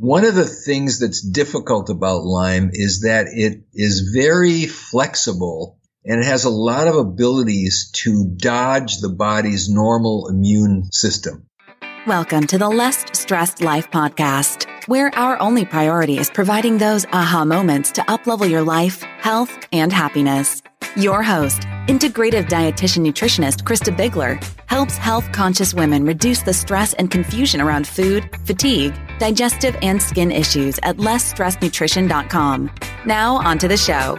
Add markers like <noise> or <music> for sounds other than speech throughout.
One of the things that's difficult about Lyme is that it is very flexible and it has a lot of abilities to dodge the body's normal immune system. Welcome to the Less Stressed Life podcast, where our only priority is providing those aha moments to uplevel your life, health, and happiness. Your host, integrative dietitian nutritionist Krista Bigler, helps health conscious women reduce the stress and confusion around food, fatigue, digestive, and skin issues at lessstressednutrition.com. Now, on to the show.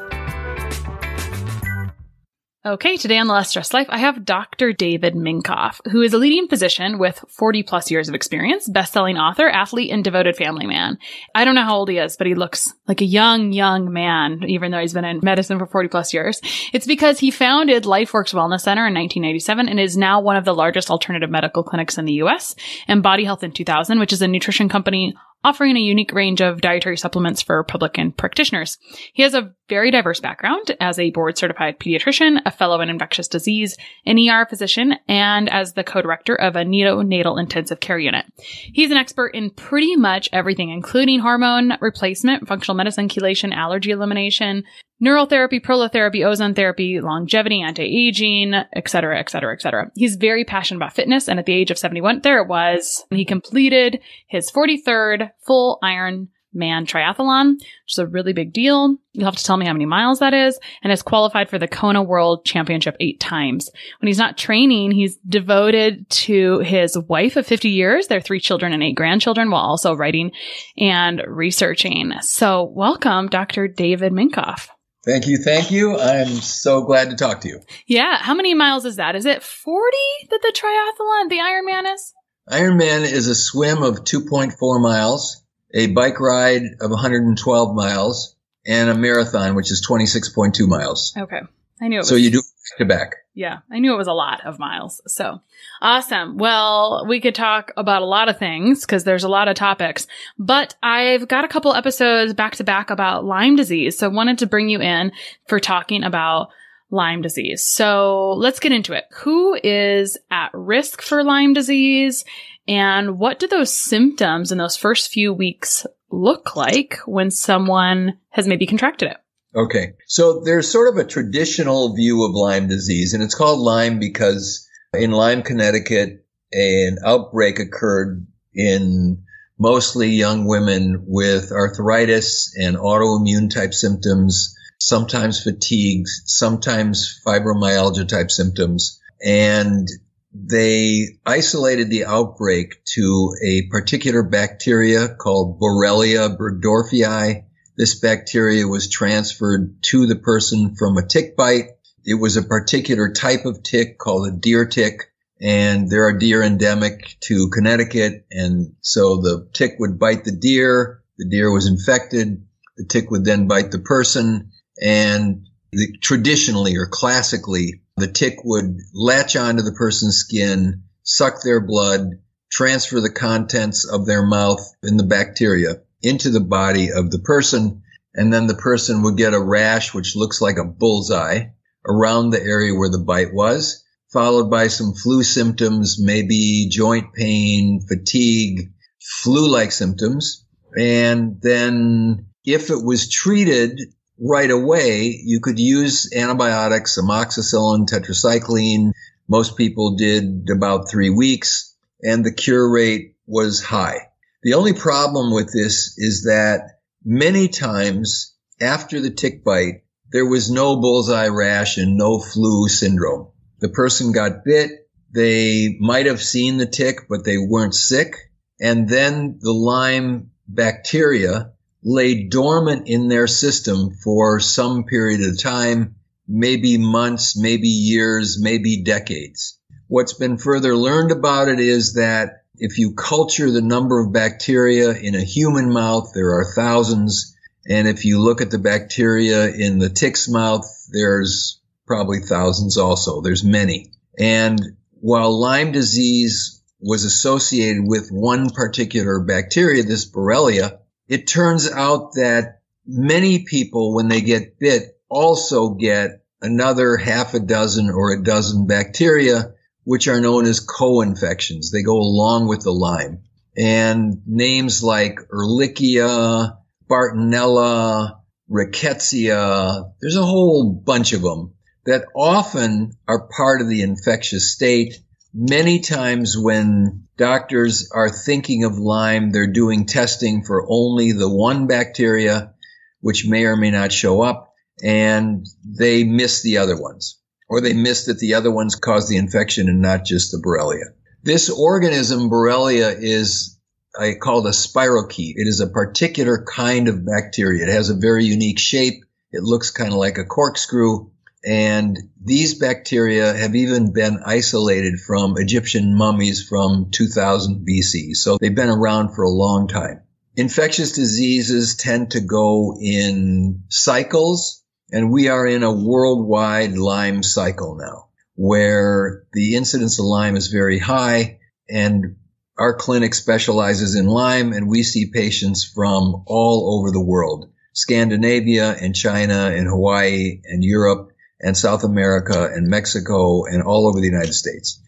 Okay, today on The Less Stress Life, I have Dr. David Minkoff, who is a leading physician with 40 plus years of experience, best-selling author, athlete, and devoted family man. I don't know how old he is, but he looks like a young, young man, even though he's been in medicine for 40 plus years. It's because he founded LifeWorks Wellness Center in 1997 and is now one of the largest alternative medical clinics in the US, and Body Health in 2000, which is a nutrition company offering a unique range of dietary supplements for public and practitioners. He has a very diverse background as a board certified pediatrician, a fellow in infectious disease, an ER physician, and as the co-director of a neonatal intensive care unit. He's an expert in pretty much everything, including hormone replacement, functional medicine, chelation, allergy elimination, neural therapy, prolotherapy, ozone therapy, longevity, anti-aging, et cetera, et cetera, et cetera. He's very passionate about fitness, and at the age of 71, there it was, he completed his 43rd full Iron Man triathlon, which is a really big deal. You'll have to tell me how many miles that is, and has qualified for the Kona World Championship eight times. When he's not training, he's devoted to his wife of 50 years, their three children and eight grandchildren, while also writing and researching. So welcome, Dr. David Minkoff. Thank you. Thank you. I'm so glad to talk to you. Yeah. How many miles is that? Is it 40 that the triathlon, the Ironman is? Ironman is a swim of 2.4 miles, a bike ride of 112 miles, and a marathon, which is 26.2 miles. Okay. I knew it was. So you do to back. Yeah, I knew it was a lot of miles. So awesome. Well, we could talk about a lot of things because there's a lot of topics, but I've got a couple episodes back to back about Lyme disease. So wanted to bring you in for talking about Lyme disease. So let's get into it. Who is at risk for Lyme disease and what do those symptoms in those first few weeks look like when someone has maybe contracted it? Okay. So there's sort of a traditional view of Lyme disease, and it's called Lyme because in Lyme, Connecticut, an outbreak occurred in mostly young women with arthritis and autoimmune type symptoms, sometimes fatigue, sometimes fibromyalgia type symptoms. And they isolated the outbreak to a particular bacteria called Borrelia burgdorferi this bacteria was transferred to the person from a tick bite. It was a particular type of tick called a deer tick. And there are deer endemic to Connecticut. And so the tick would bite the deer. The deer was infected. The tick would then bite the person. And the, traditionally or classically, the tick would latch onto the person's skin, suck their blood, transfer the contents of their mouth in the bacteria into the body of the person. And then the person would get a rash, which looks like a bullseye around the area where the bite was, followed by some flu symptoms, maybe joint pain, fatigue, flu-like symptoms. And then if it was treated right away, you could use antibiotics, amoxicillin, tetracycline. Most people did about three weeks and the cure rate was high. The only problem with this is that many times after the tick bite, there was no bullseye rash and no flu syndrome. The person got bit. They might have seen the tick, but they weren't sick. And then the Lyme bacteria lay dormant in their system for some period of time, maybe months, maybe years, maybe decades. What's been further learned about it is that if you culture the number of bacteria in a human mouth, there are thousands. And if you look at the bacteria in the tick's mouth, there's probably thousands also. There's many. And while Lyme disease was associated with one particular bacteria, this Borrelia, it turns out that many people, when they get bit, also get another half a dozen or a dozen bacteria, which are known as co-infections. They go along with the Lyme. And names like Ehrlichia, Bartonella, Rickettsia, there's a whole bunch of them that often are part of the infectious state. Many times when doctors are thinking of Lyme, they're doing testing for only the one bacteria, which may or may not show up, and they miss the other ones. Or they missed that the other ones cause the infection and not just the Borrelia. This organism, Borrelia, is I call it a spirochete. It is a particular kind of bacteria. It has a very unique shape. It looks kind of like a corkscrew. And these bacteria have even been isolated from Egyptian mummies from 2000 BC. So they've been around for a long time. Infectious diseases tend to go in cycles, and we are in a worldwide Lyme cycle now where the incidence of Lyme is very high and our clinic specializes in Lyme and we see patients from all over the world. Scandinavia and China and Hawaii and Europe and South America and Mexico and all over the United States.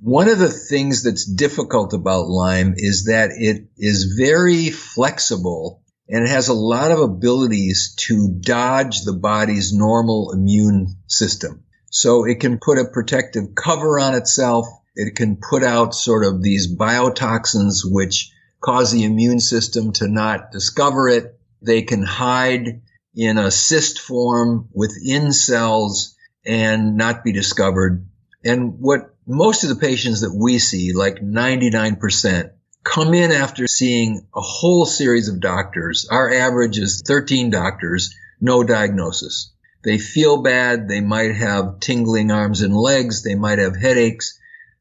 One of the things that's difficult about Lyme is that it is very flexible and it has a lot of abilities to dodge the body's normal immune system. So it can put a protective cover on itself. It can put out sort of these biotoxins which cause the immune system to not discover it. They can hide in a cyst form within cells and not be discovered. And what most of the patients that we see, like 99%, come in after seeing a whole series of doctors. Our average is 13 doctors, no diagnosis. They feel bad. They might have tingling arms and legs. They might have headaches.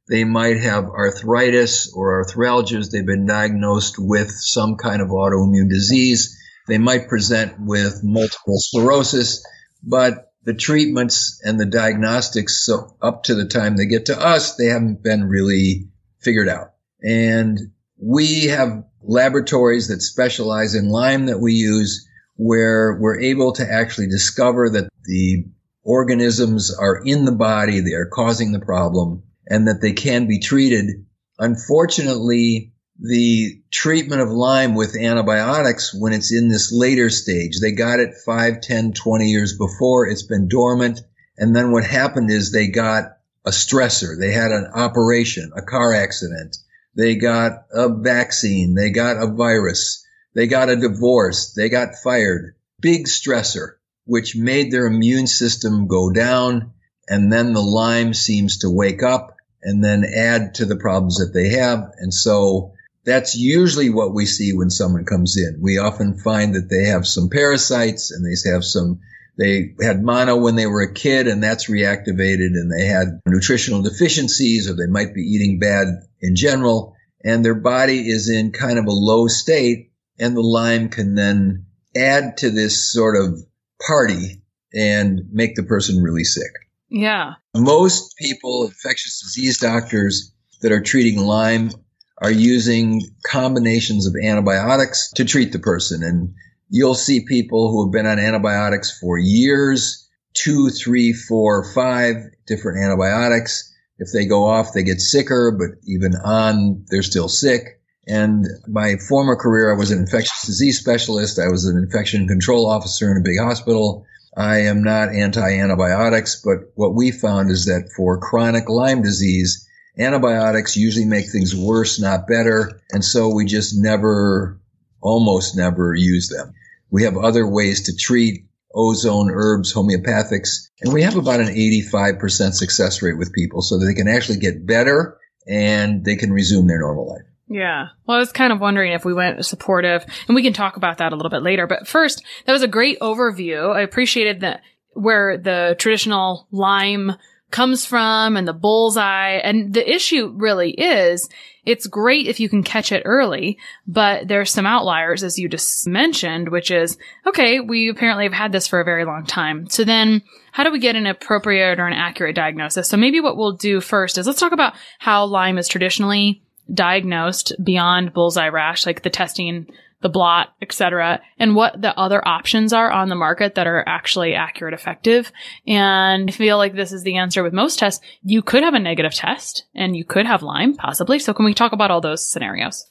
They might have arthritis or arthralgias. They've been diagnosed with some kind of autoimmune disease. They might present with multiple sclerosis, but the treatments and the diagnostics so up to the time they get to us, they haven't been really figured out. And we have laboratories that specialize in Lyme that we use where we're able to actually discover that the organisms are in the body, they are causing the problem, and that they can be treated. Unfortunately, the treatment of Lyme with antibiotics when it's in this later stage. They got it 5, 10, 20 years before. It's been dormant. And then what happened is they got a stressor. They had an operation, a car accident. They got a vaccine. They got a virus. They got a divorce. They got fired. Big stressor, which made their immune system go down. And then the Lyme seems to wake up and then add to the problems that they have. And so that's usually what we see when someone comes in. We often find that they have some parasites and they have some, they had mono when they were a kid and that's reactivated and they had nutritional deficiencies or they might be eating bad in general and their body is in kind of a low state and the Lyme can then add to this sort of party and make the person really sick. Yeah. Most people, infectious disease doctors that are treating Lyme are using combinations of antibiotics to treat the person. And you'll see people who have been on antibiotics for years, two, three, four, five different antibiotics. If they go off, they get sicker, but even on, they're still sick. And my former career, I was an infectious disease specialist. I was an infection control officer in a big hospital. I am not anti-antibiotics, but what we found is that for chronic Lyme disease, antibiotics usually make things worse, not better. And so we just never, almost never use them. We have other ways to treat ozone, herbs, homeopathics, and we have about an 85% success rate with people so that they can actually get better and they can resume their normal life. Yeah. Well, I was kind of wondering if we went supportive, and we can talk about that a little bit later. But first, that was a great overview. I appreciated that where the traditional Lyme comes from and the bullseye. And the issue really is it's great if you can catch it early, but there's some outliers, as you just mentioned, which is, okay, we apparently have had this for a very long time. So then how do we get an appropriate or an accurate diagnosis? So maybe what we'll do first is let's talk about how Lyme is traditionally diagnosed beyond bullseye rash, like the testing, the blot, etc., and what the other options are on the market that are actually accurate, effective. And I feel like this is the answer with most tests. You could have a negative test and you could have Lyme possibly. So can we talk about all those scenarios?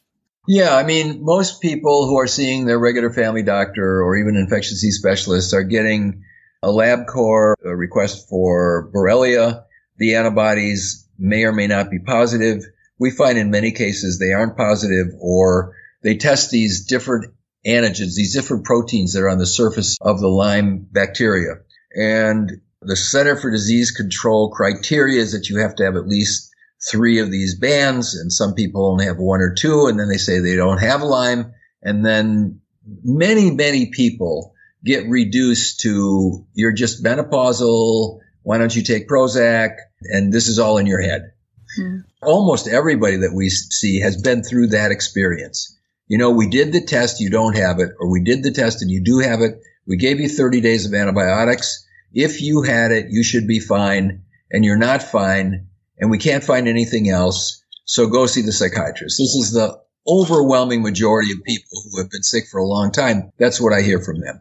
Yeah, I mean, most people who are seeing their regular family doctor or even infectious disease specialists are getting a LabCorp a request for Borrelia. The antibodies may or may not be positive we find in many cases they aren't positive or they test these different antigens, these different proteins that are on the surface of the Lyme bacteria. And the Center for Disease Control criteria is that you have to have at least three of these bands, and some people only have one or two, and then they say they don't have Lyme. And then many, many people get reduced to you're just menopausal. Why don't you take Prozac? And this is all in your head. Hmm. Almost everybody that we see has been through that experience. You know, we did the test, you don't have it, or we did the test and you do have it. We gave you 30 days of antibiotics. If you had it, you should be fine and you're not fine and we can't find anything else. So go see the psychiatrist. This is the overwhelming majority of people who have been sick for a long time. That's what I hear from them.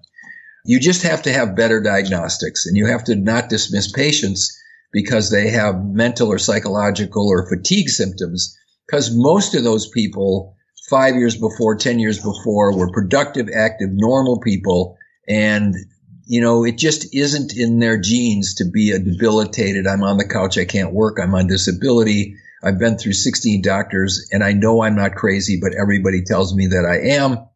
You just have to have better diagnostics and you have to not dismiss patients because they have mental or psychological or fatigue symptoms. Because most of those people, five years before, 10 years before, were productive, active, normal people. And, you know, it just isn't in their genes to be a debilitated, I'm on the couch, I can't work, I'm on disability. I've been through 16 doctors and I know I'm not crazy, but everybody tells me that I am.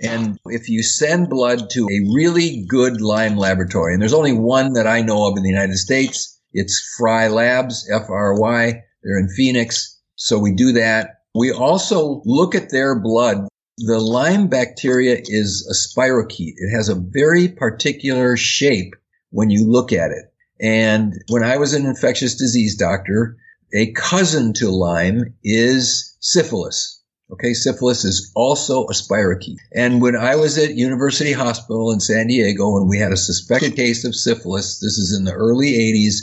And if you send blood to a really good Lyme laboratory, and there's only one that I know of in the United States, it's Fry Labs, F-R-Y. They're in Phoenix. So we do that. We also look at their blood. The Lyme bacteria is a spirochete. It has a very particular shape when you look at it. And when I was an infectious disease doctor, a cousin to Lyme is syphilis. Okay, syphilis is also a spirochete. And when I was at University Hospital in San Diego and we had a suspected case of syphilis, this is in the early 80s,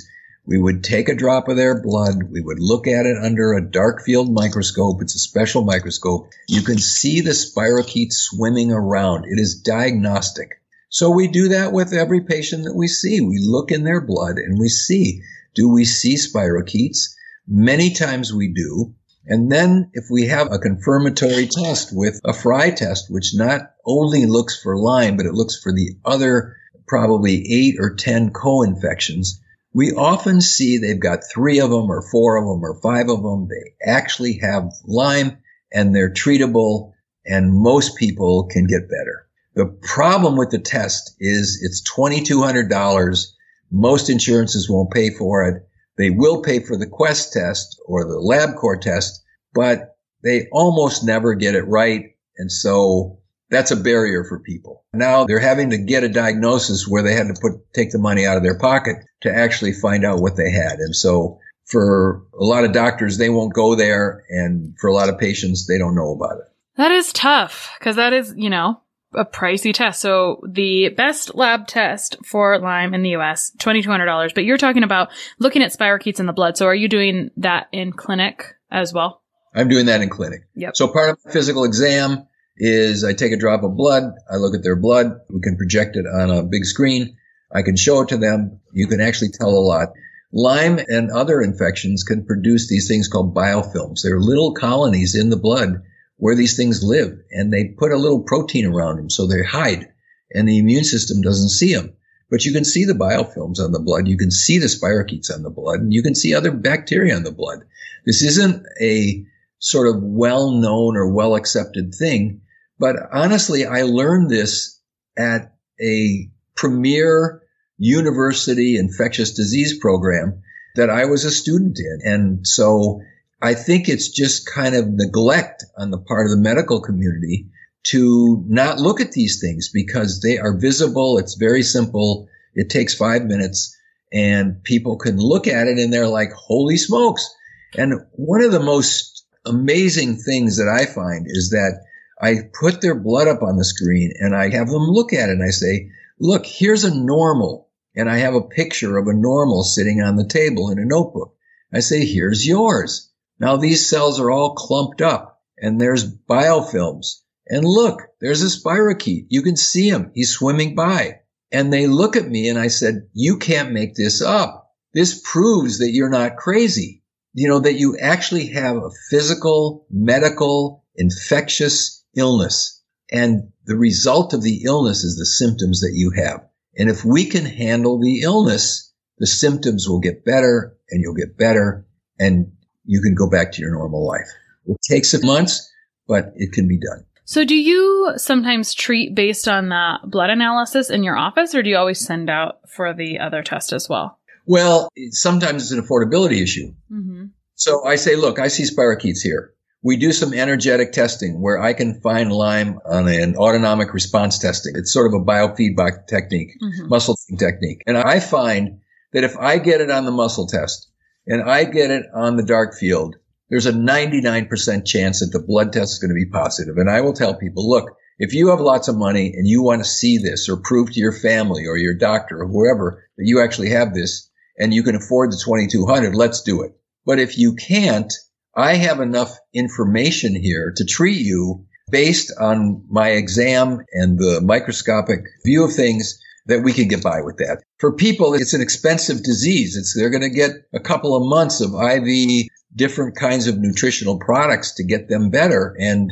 we would take a drop of their blood. We would look at it under a dark field microscope. It's a special microscope. You can see the spirochete swimming around. It is diagnostic. So we do that with every patient that we see. We look in their blood and we see, do we see spirochetes? Many times we do. And then if we have a confirmatory test with a Fry test, which not only looks for Lyme, but it looks for the other probably eight or 10 co-infections, we often see they've got three of them or four of them or five of them. They actually have Lyme and they're treatable and most people can get better. The problem with the test is it's $2,200. Most insurances won't pay for it. They will pay for the Quest test or the LabCorp test, but they almost never get it right. And so that's a barrier for people. Now they're having to get a diagnosis where they had to put, take the money out of their pocket to actually find out what they had. And so for a lot of doctors, they won't go there. And for a lot of patients, they don't know about it. That is tough because that is, you know, a pricey test. So the best lab test for Lyme in the US, $2,200. But you're talking about looking at spirochetes in the blood. So are you doing that in clinic as well? I'm doing that in clinic. Yep. So part of my physical exam is I take a drop of blood, I look at their blood, we can project it on a big screen, I can show it to them, you can actually tell a lot. Lyme and other infections can produce these things called biofilms. They're little colonies in the blood where these things live and they put a little protein around them so they hide and the immune system doesn't see them. But you can see the biofilms on the blood. You can see the spirochetes on the blood and you can see other bacteria on the blood. This isn't a sort of well known or well accepted thing. But honestly, I learned this at a premier university infectious disease program that I was a student in. And so I think it's just kind of neglect on the part of the medical community to not look at these things because they are visible. It's very simple. It takes five minutes and people can look at it and they're like, holy smokes. And one of the most amazing things that I find is that I put their blood up on the screen and I have them look at it and I say, look, here's a normal. And I have a picture of a normal sitting on the table in a notebook. I say, here's yours. Now these cells are all clumped up and there's biofilms. And look, there's a spirochete. You can see him. He's swimming by. And they look at me and I said, you can't make this up. This proves that you're not crazy. You know, that you actually have a physical, medical, infectious illness. And the result of the illness is the symptoms that you have. And if we can handle the illness, the symptoms will get better and you'll get better and you can go back to your normal life. It takes months, but it can be done. So, do you sometimes treat based on that blood analysis in your office, or do you always send out for the other test as well? Well, sometimes it's an affordability issue. Mm-hmm. So I say, look, I see spirochetes here. We do some energetic testing where I can find Lyme on an autonomic response testing. It's sort of a biofeedback technique, mm-hmm. muscle technique. And I find that if I get it on the muscle test, and I get it on the dark field, there's a 99% chance that the blood test is going to be positive. And I will tell people, look, if you have lots of money and you want to see this or prove to your family or your doctor or whoever that you actually have this and you can afford the 2200, let's do it. But if you can't, I have enough information here to treat you based on my exam and the microscopic view of things that we can get by with that. For people, it's an expensive disease. It's, they're going to get a couple of months of IV, different kinds of nutritional products to get them better. And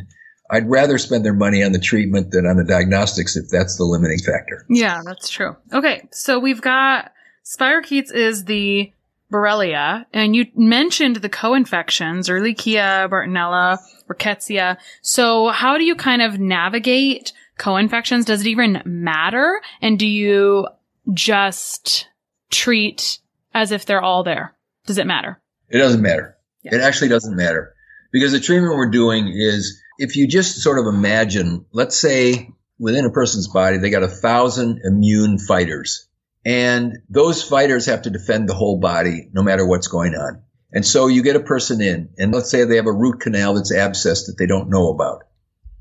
I'd rather spend their money on the treatment than on the diagnostics if that's the limiting factor. Yeah, that's true. Okay. So we've got spirochetes is the Borrelia, and you mentioned the co-infections, Ehrlichia, Bartonella, Rickettsia. So how do you kind of navigate co-infections? Does it even matter? And do you just treat as if they're all there? Does it matter? It doesn't matter. Yeah. It actually doesn't matter because the treatment we're doing is if you just sort of imagine, let's say within a person's body, they got a thousand immune fighters and those fighters have to defend the whole body no matter what's going on. And so you get a person in and let's say they have a root canal that's abscessed that they don't know about.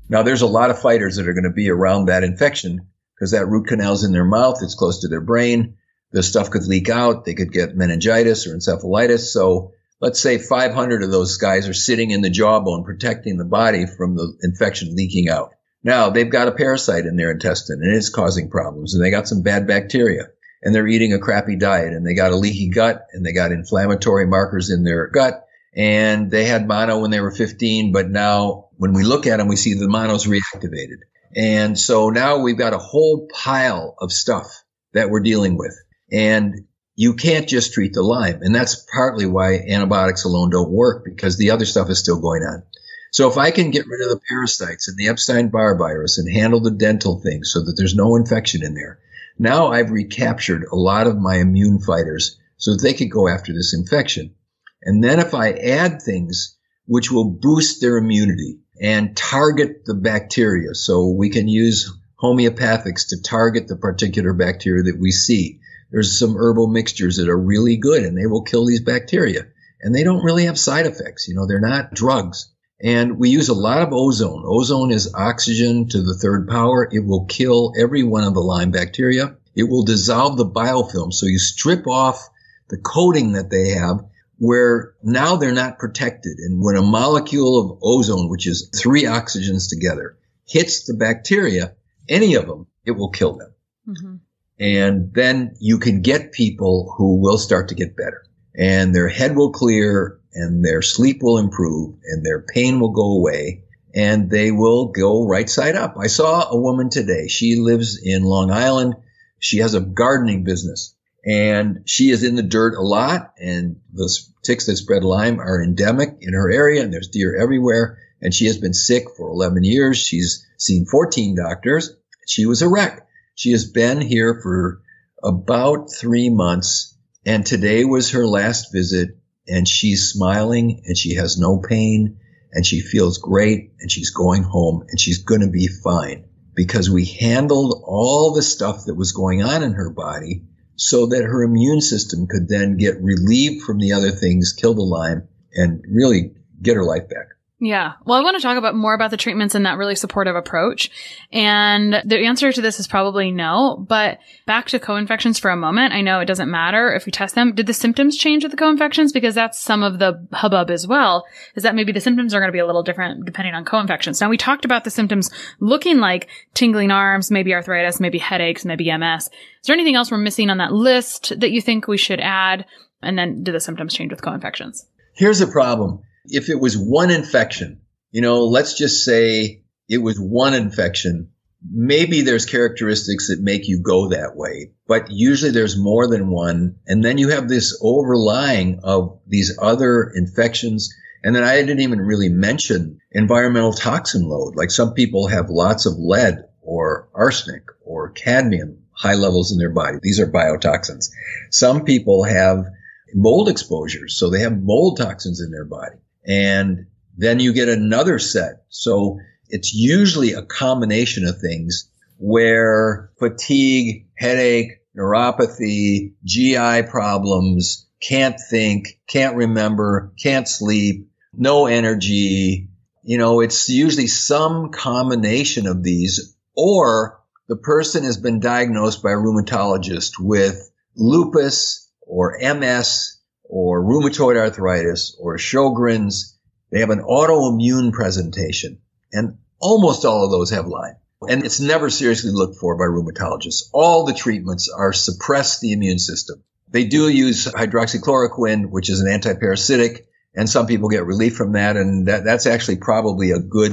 Now, there's a lot of fighters that are going to be around that infection because that root canal's in their mouth. It's close to their brain. The stuff could leak out. They could get meningitis or encephalitis. So let's say 500 of those guys are sitting in the jawbone protecting the body from the infection leaking out. Now they've got a parasite in their intestine and it's causing problems and they got some bad bacteria and they're eating a crappy diet and they got a leaky gut and they got inflammatory markers in their gut and they had mono when they were 15, but now when we look at them, we see the mono's reactivated. And so now we've got a whole pile of stuff that we're dealing with. And you can't just treat the Lyme. And that's partly why antibiotics alone don't work because the other stuff is still going on. So if I can get rid of the parasites and the Epstein-Barr virus and handle the dental thing so that there's no infection in there, now I've recaptured a lot of my immune fighters so that they could go after this infection. And then if I add things which will boost their immunity and target the bacteria, so we can use homeopathics to target the particular bacteria that we see. There's some herbal mixtures that are really good and they will kill these bacteria. And they don't really have side effects. You know, they're not drugs. And we use a lot of ozone. Ozone is oxygen to the third power. It will kill every one of the Lyme bacteria. It will dissolve the biofilm. So you strip off the coating that they have where now they're not protected. And when a molecule of ozone, which is three oxygens together, hits the bacteria, any of them, it will kill them. Mm-hmm. And then you can get people who will start to get better and their head will clear and their sleep will improve and their pain will go away. and they will go right side up. I saw a woman today. She lives in Long Island. She has a gardening business and she is in the dirt a lot and the ticks that spread Lyme are endemic in her area and there's deer everywhere. And she has been sick for 11 years. She's seen 14 doctors. She was a wreck. She has been here for about three months and today was her last visit and she's smiling and she has no pain and she feels great and she's going home and she's going to be fine because we handled all the stuff that was going on in her body so that her immune system could then get relieved from the other things, kill the Lyme, and really get her life back. Yeah. Well, I want to talk about more about the treatments and that really supportive approach. And the answer to this is probably no, but back to co-infections for a moment. I know it doesn't matter if we test them. Did the symptoms change with the co-infections? Because that's some of the hubbub as well, is that maybe the symptoms are going to be a little different depending on co-infections. Now we talked about the symptoms looking like tingling arms, maybe arthritis, maybe headaches, maybe MS. Is there anything else we're missing on that list that you think we should add? And then do the symptoms change with co-infections? Here's the problem if it was one infection, you know, let's just say it was one infection, maybe there's characteristics that make you go that way, but usually there's more than one. And then you have this overlying of these other infections. And then I didn't even really mention environmental toxin load. Like some people have lots of lead or arsenic or cadmium high levels in their body. These are biotoxins. Some people have mold exposures. So they have mold toxins in their body and then you get another set. So it's usually a combination of things where fatigue, headache, neuropathy, GI problems, can't think, can't remember, can't sleep, no energy. You know, it's usually some combination of these or the person has been diagnosed by a rheumatologist with lupus or MS or rheumatoid arthritis or Sjogren's. They have an autoimmune presentation and almost all of those have Lyme. And it's never seriously looked for by rheumatologists. All the treatments are suppress the immune system. They do use hydroxychloroquine, which is an antiparasitic, and some people get relief from that. And that, that's actually probably a good,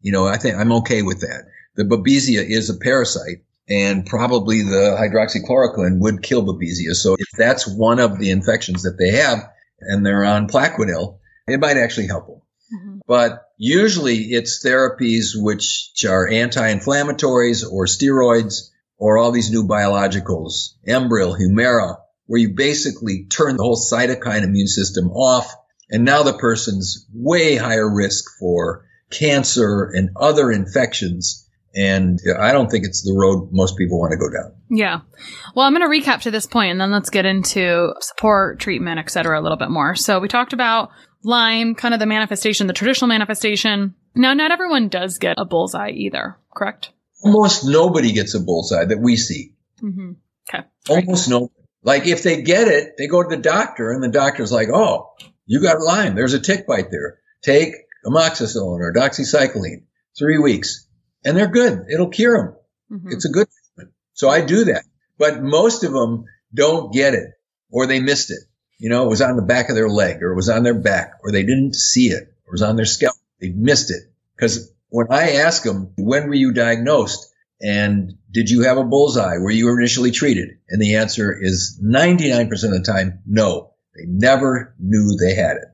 you know, I think I'm okay with that. The Babesia is a parasite and probably the hydroxychloroquine would kill babesia. So if that's one of the infections that they have and they're on Plaquenil, it might actually help them. Mm-hmm. But usually it's therapies which are anti-inflammatories or steroids or all these new biologicals, Enbrel, Humira, where you basically turn the whole cytokine immune system off. And now the person's way higher risk for cancer and other infections and I don't think it's the road most people want to go down. Yeah. Well, I'm going to recap to this point and then let's get into support, treatment, et cetera, a little bit more. So we talked about Lyme, kind of the manifestation, the traditional manifestation. Now, not everyone does get a bullseye either, correct? Almost nobody gets a bullseye that we see. Mm-hmm. Okay. Almost no. Like if they get it, they go to the doctor and the doctor's like, oh, you got Lyme. There's a tick bite there. Take amoxicillin or doxycycline. Three weeks and they're good. It'll cure them. Mm-hmm. It's a good treatment. So I do that. But most of them don't get it or they missed it. You know, it was on the back of their leg or it was on their back or they didn't see it or it was on their scalp. They missed it. Because when I ask them, when were you diagnosed? And did you have a bullseye? Were you were initially treated? And the answer is 99% of the time, no. They never knew they had it.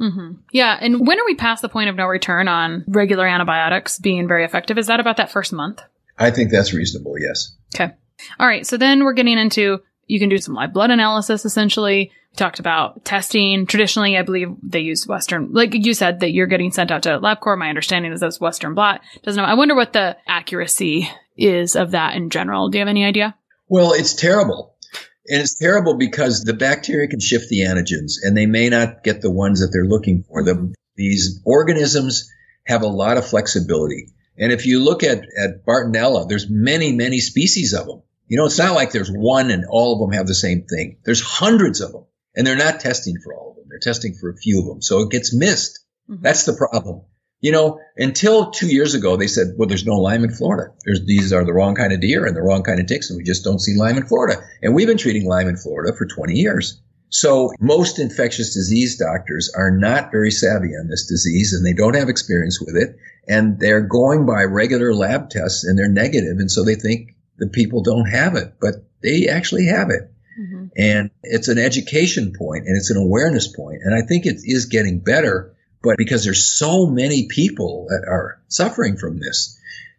Mm-hmm. Yeah. And when are we past the point of no return on regular antibiotics being very effective? Is that about that first month? I think that's reasonable. Yes. Okay. All right. So then we're getting into you can do some live blood analysis essentially. We talked about testing. Traditionally, I believe they use Western, like you said, that you're getting sent out to LabCorp. My understanding is that's Western blot. Doesn't know. I wonder what the accuracy is of that in general. Do you have any idea? Well, it's terrible. And it's terrible because the bacteria can shift the antigens and they may not get the ones that they're looking for. The, these organisms have a lot of flexibility. And if you look at, at Bartonella, there's many, many species of them. You know, it's not like there's one and all of them have the same thing. There's hundreds of them and they're not testing for all of them. They're testing for a few of them. So it gets missed. Mm-hmm. That's the problem. You know, until two years ago, they said, well, there's no Lyme in Florida. There's, these are the wrong kind of deer and the wrong kind of ticks, and we just don't see Lyme in Florida. And we've been treating Lyme in Florida for 20 years. So most infectious disease doctors are not very savvy on this disease and they don't have experience with it. And they're going by regular lab tests and they're negative, And so they think the people don't have it, but they actually have it. Mm-hmm. And it's an education point and it's an awareness point. And I think it is getting better, but because there's so many people that are suffering from this.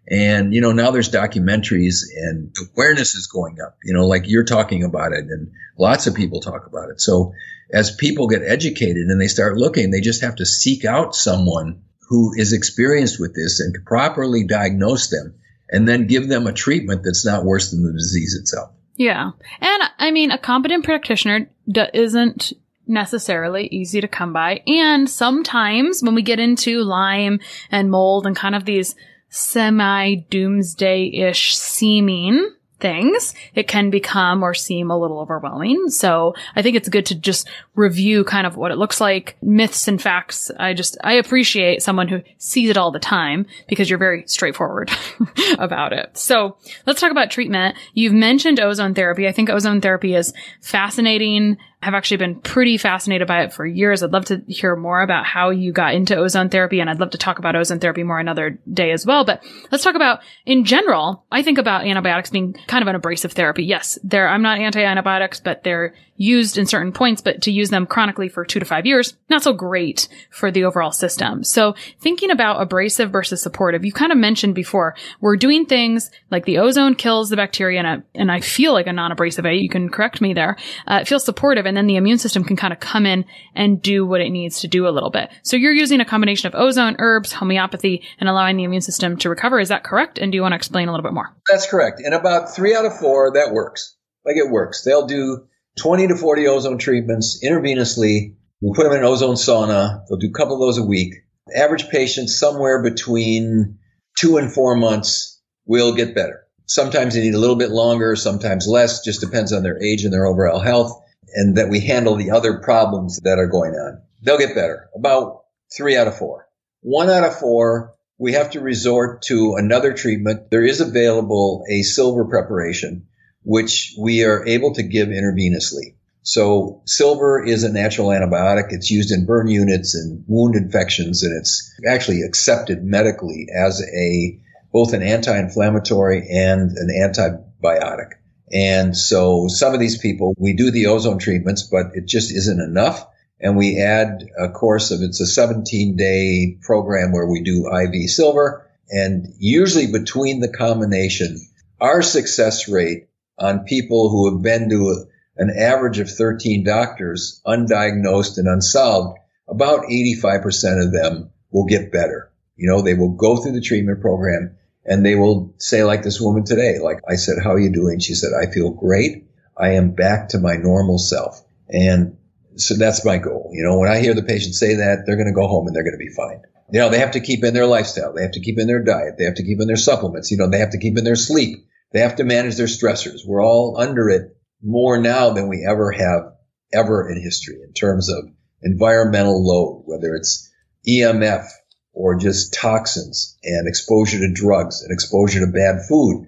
And, you know, now there's documentaries and awareness is going up, you know, like you're talking about it and lots of people talk about it. So as people get educated and they start looking, they just have to seek out someone who is experienced with this and properly diagnose them and then give them a treatment that's not worse than the disease itself. Yeah. And I mean, a competent practitioner d- isn't necessarily easy to come by. And sometimes when we get into Lyme and mold and kind of these semi doomsday ish seeming things, it can become or seem a little overwhelming. So I think it's good to just review kind of what it looks like, myths and facts. I just, I appreciate someone who sees it all the time because you're very straightforward <laughs> about it. So let's talk about treatment. You've mentioned ozone therapy. I think ozone therapy is fascinating. I've actually been pretty fascinated by it for years. I'd love to hear more about how you got into ozone therapy and I'd love to talk about ozone therapy more another day as well. But let's talk about in general. I think about antibiotics being kind of an abrasive therapy. Yes, there, I'm not anti-antibiotics, but they're used in certain points, but to use them chronically for two to five years, not so great for the overall system. So thinking about abrasive versus supportive, you kind of mentioned before, we're doing things like the ozone kills the bacteria and, a, and I feel like a non-abrasive way. You can correct me there. Uh, it feels supportive and then the immune system can kind of come in and do what it needs to do a little bit. So you're using a combination of ozone, herbs, homeopathy, and allowing the immune system to recover. Is that correct? And do you want to explain a little bit more? That's correct. And about three out of four, that works. Like it works. They'll do 20 to 40 ozone treatments intravenously. We'll put them in an ozone sauna. They'll do a couple of those a week. Average patient somewhere between two and four months will get better. Sometimes they need a little bit longer, sometimes less, just depends on their age and their overall health, and that we handle the other problems that are going on. They'll get better. About three out of four. One out of four, we have to resort to another treatment. There is available a silver preparation which we are able to give intravenously. So silver is a natural antibiotic. It's used in burn units and wound infections, and it's actually accepted medically as a both an anti-inflammatory and an antibiotic. And so some of these people, we do the ozone treatments, but it just isn't enough. And we add a course of, it's a 17 day program where we do IV silver. And usually between the combination, our success rate on people who have been to an average of 13 doctors, undiagnosed and unsolved, about 85% of them will get better. You know, they will go through the treatment program and they will say like this woman today, like I said, how are you doing? She said, I feel great. I am back to my normal self. And so that's my goal. You know, when I hear the patient say that, they're going to go home and they're going to be fine. You know, they have to keep in their lifestyle. They have to keep in their diet. They have to keep in their supplements. You know, they have to keep in their sleep. They have to manage their stressors. We're all under it more now than we ever have ever in history in terms of environmental load, whether it's EMF or just toxins and exposure to drugs and exposure to bad food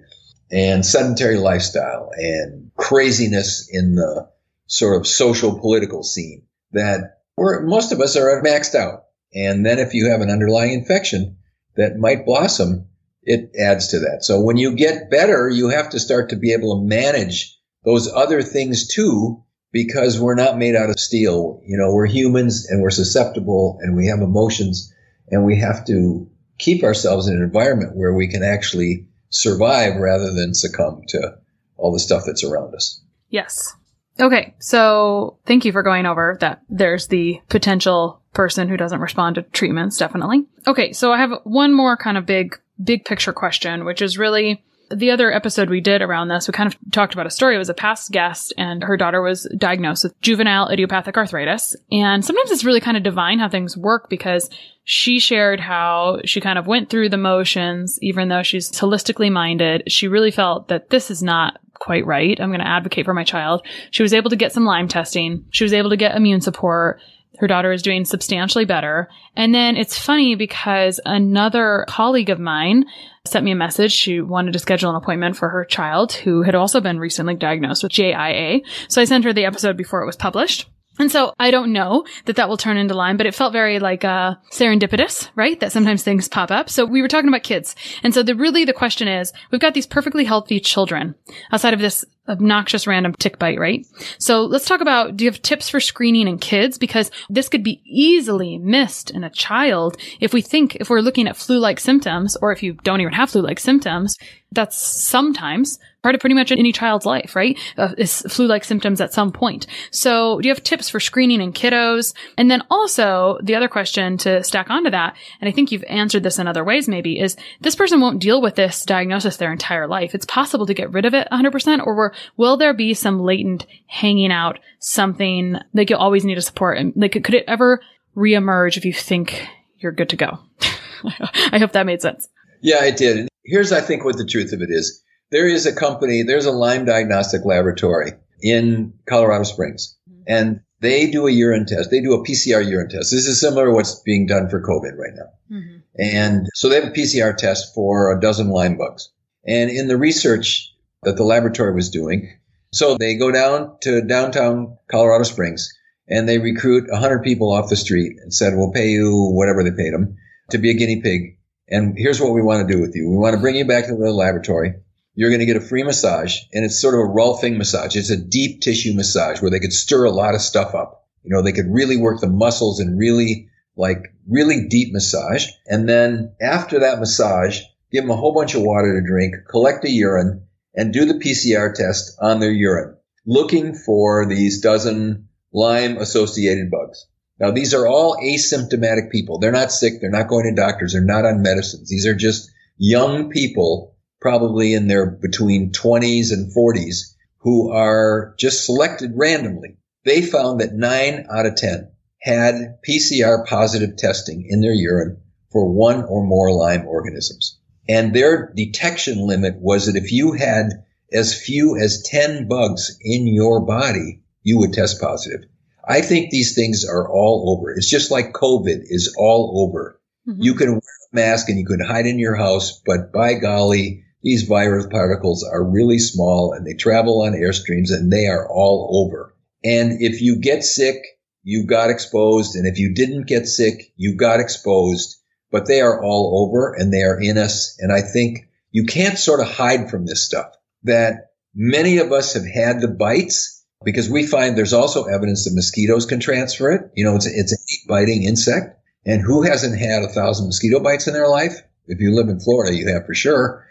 and sedentary lifestyle and craziness in the sort of social political scene that we're, most of us are maxed out. And then if you have an underlying infection that might blossom, it adds to that. So when you get better, you have to start to be able to manage those other things too, because we're not made out of steel. You know, we're humans and we're susceptible and we have emotions and we have to keep ourselves in an environment where we can actually survive rather than succumb to all the stuff that's around us. Yes. Okay. So thank you for going over that. There's the potential person who doesn't respond to treatments, definitely. Okay. So I have one more kind of big big picture question, which is really the other episode we did around this, we kind of talked about a story. It was a past guest and her daughter was diagnosed with juvenile idiopathic arthritis. And sometimes it's really kind of divine how things work because she shared how she kind of went through the motions, even though she's holistically minded. She really felt that this is not quite right. I'm going to advocate for my child. She was able to get some Lyme testing. She was able to get immune support. Her daughter is doing substantially better. And then it's funny because another colleague of mine sent me a message. She wanted to schedule an appointment for her child who had also been recently diagnosed with JIA. So I sent her the episode before it was published. And so I don't know that that will turn into Lyme, but it felt very like uh, serendipitous, right? That sometimes things pop up. So we were talking about kids. And so the really the question is, we've got these perfectly healthy children outside of this obnoxious random tick bite, right? So let's talk about, do you have tips for screening in kids? Because this could be easily missed in a child if we think, if we're looking at flu-like symptoms, or if you don't even have flu-like symptoms, that's sometimes part of pretty much any child's life, right? Uh, is flu-like symptoms at some point. So do you have tips for screening in kiddos? And then also the other question to stack onto that, and I think you've answered this in other ways maybe, is this person won't deal with this diagnosis their entire life. It's possible to get rid of it 100% or will there be some latent hanging out something like you'll always need a support? And like, could it ever reemerge if you think you're good to go? <laughs> I hope that made sense. Yeah, it did. Here's, I think, what the truth of it is there is a company, there's a Lyme diagnostic laboratory in Colorado Springs, and they do a urine test. They do a PCR urine test. This is similar to what's being done for COVID right now. Mm-hmm. And so they have a PCR test for a dozen Lyme bugs. And in the research that the laboratory was doing, so they go down to downtown Colorado Springs and they recruit 100 people off the street and said, we'll pay you whatever they paid them to be a guinea pig. And here's what we want to do with you. We want to bring you back to the laboratory you're going to get a free massage and it's sort of a Rolfing massage. It's a deep tissue massage where they could stir a lot of stuff up. You know, they could really work the muscles and really like really deep massage. And then after that massage, give them a whole bunch of water to drink, collect the urine and do the PCR test on their urine, looking for these dozen Lyme associated bugs. Now, these are all asymptomatic people. They're not sick. They're not going to doctors. They're not on medicines. These are just young people probably in their between 20s and 40s who are just selected randomly. They found that nine out of 10 had PCR positive testing in their urine for one or more Lyme organisms. And their detection limit was that if you had as few as 10 bugs in your body, you would test positive. I think these things are all over. It's just like COVID is all over. Mm-hmm. You can wear a mask and you can hide in your house, but by golly, these virus particles are really small and they travel on airstreams and they are all over. And if you get sick, you got exposed. And if you didn't get sick, you got exposed, but they are all over and they are in us. And I think you can't sort of hide from this stuff that many of us have had the bites because we find there's also evidence that mosquitoes can transfer it. You know, it's, a, it's a biting insect. And who hasn't had a thousand mosquito bites in their life? If you live in Florida, you have for sure.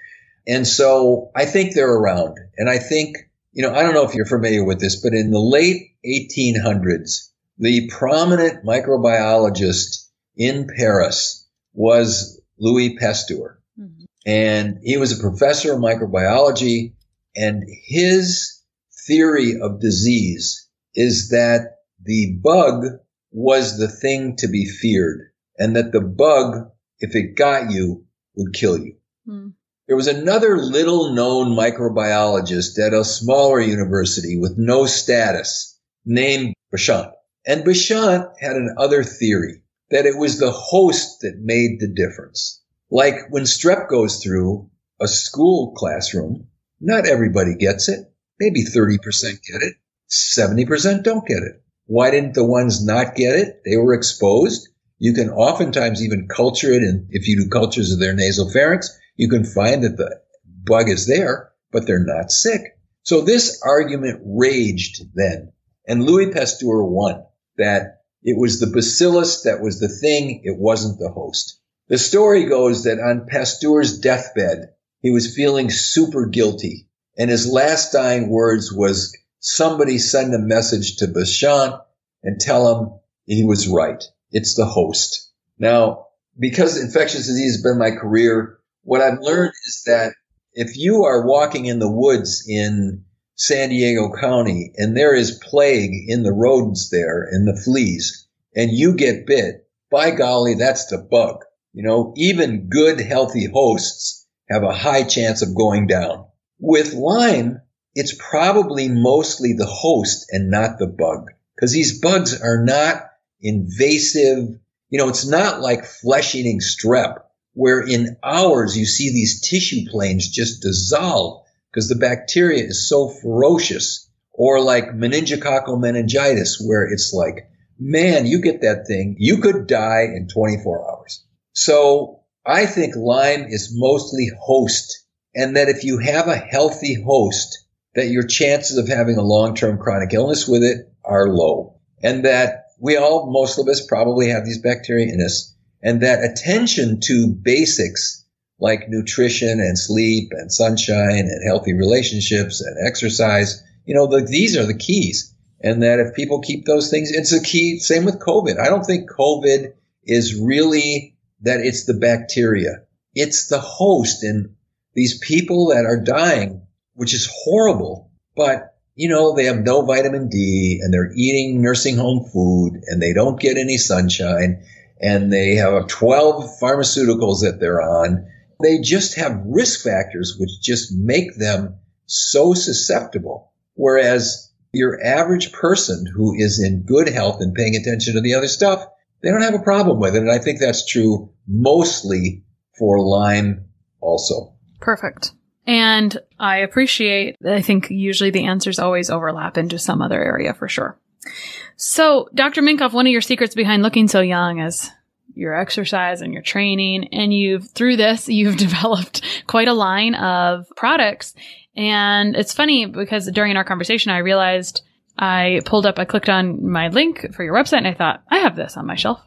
And so I think they're around. And I think, you know, I don't know if you're familiar with this, but in the late 1800s, the prominent microbiologist in Paris was Louis Pasteur. Mm-hmm. And he was a professor of microbiology. And his theory of disease is that the bug was the thing to be feared and that the bug, if it got you, would kill you. Mm. There was another little known microbiologist at a smaller university with no status named Béchamp. And Béchamp had another theory that it was the host that made the difference. Like when strep goes through a school classroom, not everybody gets it. Maybe 30% get it. 70% don't get it. Why didn't the ones not get it? They were exposed. You can oftentimes even culture it. And if you do cultures of their nasal pharynx, you can find that the bug is there, but they're not sick. So this argument raged then. And Louis Pasteur won that it was the bacillus that was the thing. It wasn't the host. The story goes that on Pasteur's deathbed, he was feeling super guilty. And his last dying words was somebody send a message to Béchamp and tell him he was right. It's the host. Now, because infectious disease has been my career, what I've learned is that if you are walking in the woods in San Diego County and there is plague in the rodents there and the fleas and you get bit, by golly, that's the bug. You know, even good healthy hosts have a high chance of going down. With Lyme, it's probably mostly the host and not the bug because these bugs are not invasive. You know, it's not like flesh eating strep where in hours you see these tissue planes just dissolve because the bacteria is so ferocious. or like meningococcal meningitis, where it's like, man, you get that thing, you could die in 24 hours. So I think Lyme is mostly host and that if you have a healthy host, that your chances of having a long-term chronic illness with it are low. And that we all, most of us probably have these bacteria in us and that attention to basics like nutrition and sleep and sunshine and healthy relationships and exercise, you know, the, these are the keys. And that if people keep those things, it's a key. Same with COVID. I don't think COVID is really that it's the bacteria. It's the host and these people that are dying, which is horrible, but you know, they have no vitamin D and they're eating nursing home food and they don't get any sunshine and they have 12 pharmaceuticals that they're on. They just have risk factors which just make them so susceptible. Whereas your average person who is in good health and paying attention to the other stuff, they don't have a problem with it. And I think that's true mostly for Lyme also. Perfect. And I appreciate, I think usually the answers always overlap into some other area for sure. So, Dr. Minkoff, one of your secrets behind looking so young is your exercise and your training. And you've, through this, <laughs> you've developed quite a line of products. And it's funny because during our conversation, I realized I pulled up, I clicked on my link for your website and I thought, I have this on my shelf.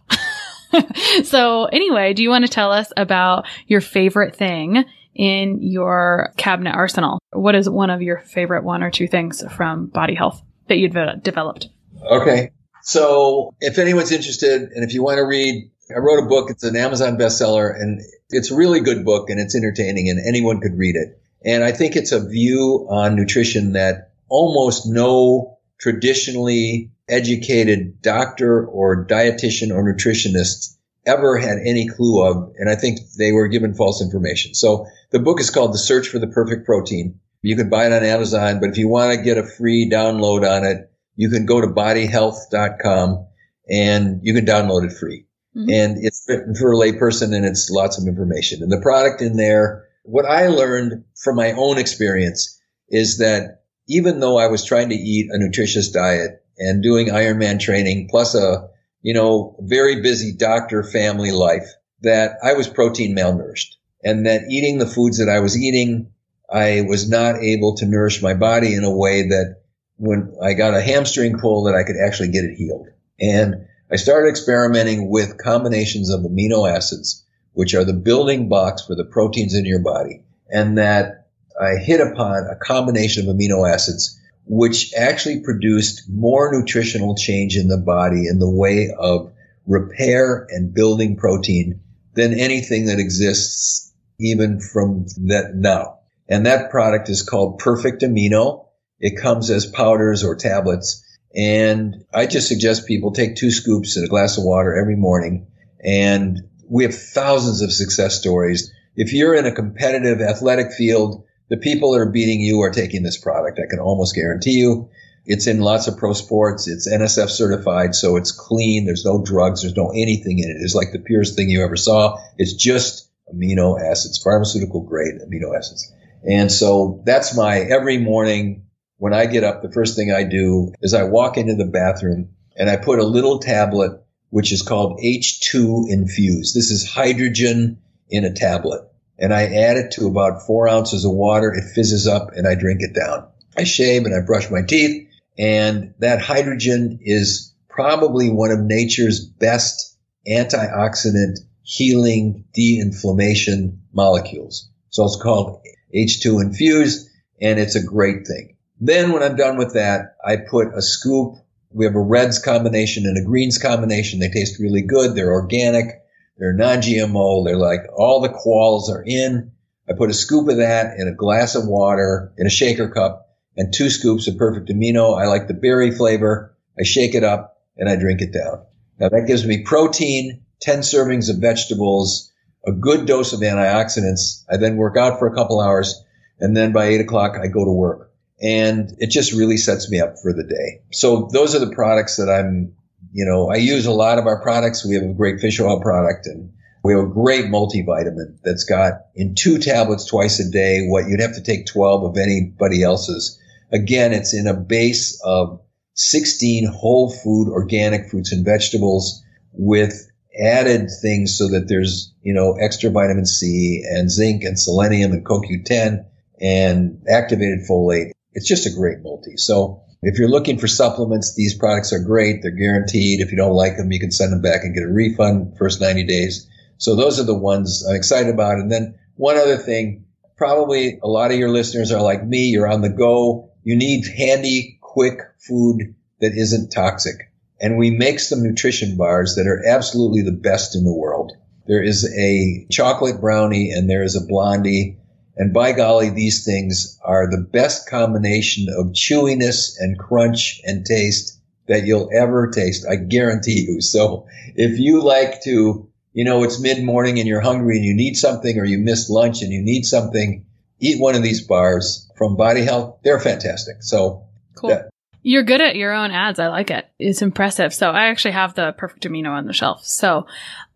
<laughs> so anyway, do you want to tell us about your favorite thing in your cabinet arsenal? What is one of your favorite one or two things from BodyHealth that you've uh, developed? Okay. So if anyone's interested and if you want to read, I wrote a book. It's an Amazon bestseller and it's a really good book and it's entertaining and anyone could read it. And I think it's a view on nutrition that almost no traditionally educated doctor or dietitian or nutritionist ever had any clue of. And I think they were given false information. So the book is called The Search for the Perfect Protein. You can buy it on Amazon, but if you want to get a free download on it, you can go to bodyhealth.com and you can download it free. Mm-hmm. And it's written for a layperson and it's lots of information. And the product in there, what I learned from my own experience is that even though I was trying to eat a nutritious diet and doing Ironman training plus a, you know, very busy doctor family life, that I was protein malnourished and that eating the foods that I was eating, I was not able to nourish my body in a way that when I got a hamstring pull that I could actually get it healed. And I started experimenting with combinations of amino acids, which are the building blocks for the proteins in your body. And that I hit upon a combination of amino acids, which actually produced more nutritional change in the body in the way of repair and building protein than anything that exists even from that now. And that product is called Perfect Amino. It comes as powders or tablets. And I just suggest people take two scoops in a glass of water every morning. And we have thousands of success stories. If you're in a competitive athletic field, the people that are beating you are taking this product. I can almost guarantee you. It's in lots of pro sports. It's NSF certified, so it's clean. There's no drugs. There's no anything in it. It's like the purest thing you ever saw. It's just amino acids, pharmaceutical grade amino acids. And so that's my every morning when I get up, the first thing I do is I walk into the bathroom and I put a little tablet, which is called H2 infused. This is hydrogen in a tablet. And I add it to about four ounces of water. It fizzes up and I drink it down. I shave and I brush my teeth. And that hydrogen is probably one of nature's best antioxidant healing de-inflammation molecules. So it's called H2 infused and it's a great thing. Then when I'm done with that, I put a scoop. We have a reds combination and a greens combination. They taste really good. They're organic. They're non-GMO. They're like all the quals are in. I put a scoop of that in a glass of water in a shaker cup and two scoops of perfect amino. I like the berry flavor. I shake it up and I drink it down. Now that gives me protein, 10 servings of vegetables, a good dose of antioxidants. I then work out for a couple hours and then by eight o'clock I go to work and it just really sets me up for the day. So those are the products that I'm, you know, I use a lot of our products. We have a great fish oil product and we have a great multivitamin that's got in two tablets twice a day what you'd have to take 12 of anybody else's Again, it's in a base of 16 whole food organic fruits and vegetables with added things so that there's, you know, extra vitamin C and zinc and selenium and CoQ10 and activated folate. It's just a great multi. So if you're looking for supplements, these products are great. They're guaranteed. If you don't like them, you can send them back and get a refund first 90 days. So those are the ones I'm excited about. And then one other thing, probably a lot of your listeners are like me. You're on the go. You need handy, quick food that isn't toxic. And we make some nutrition bars that are absolutely the best in the world. There is a chocolate brownie and there is a blondie. And by golly, these things are the best combination of chewiness and crunch and taste that you'll ever taste. I guarantee you. So if you like to you know, it's mid morning and you're hungry and you need something or you missed lunch and you need something, eat one of these bars from BodyHealth. They're fantastic. So cool. Yeah. You're good at your own ads. I like it. It's impressive. So I actually have the perfect amino on the shelf. So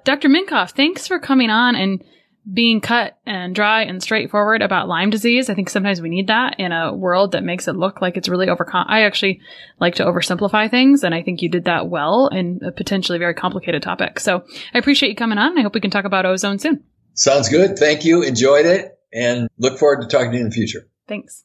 Dr. Minkoff, thanks for coming on and being cut and dry and straightforward about Lyme disease. I think sometimes we need that in a world that makes it look like it's really overcom. I actually like to oversimplify things, and I think you did that well in a potentially very complicated topic. So I appreciate you coming on. I hope we can talk about ozone soon. Sounds good. Thank you. Enjoyed it, and look forward to talking to you in the future. Thanks.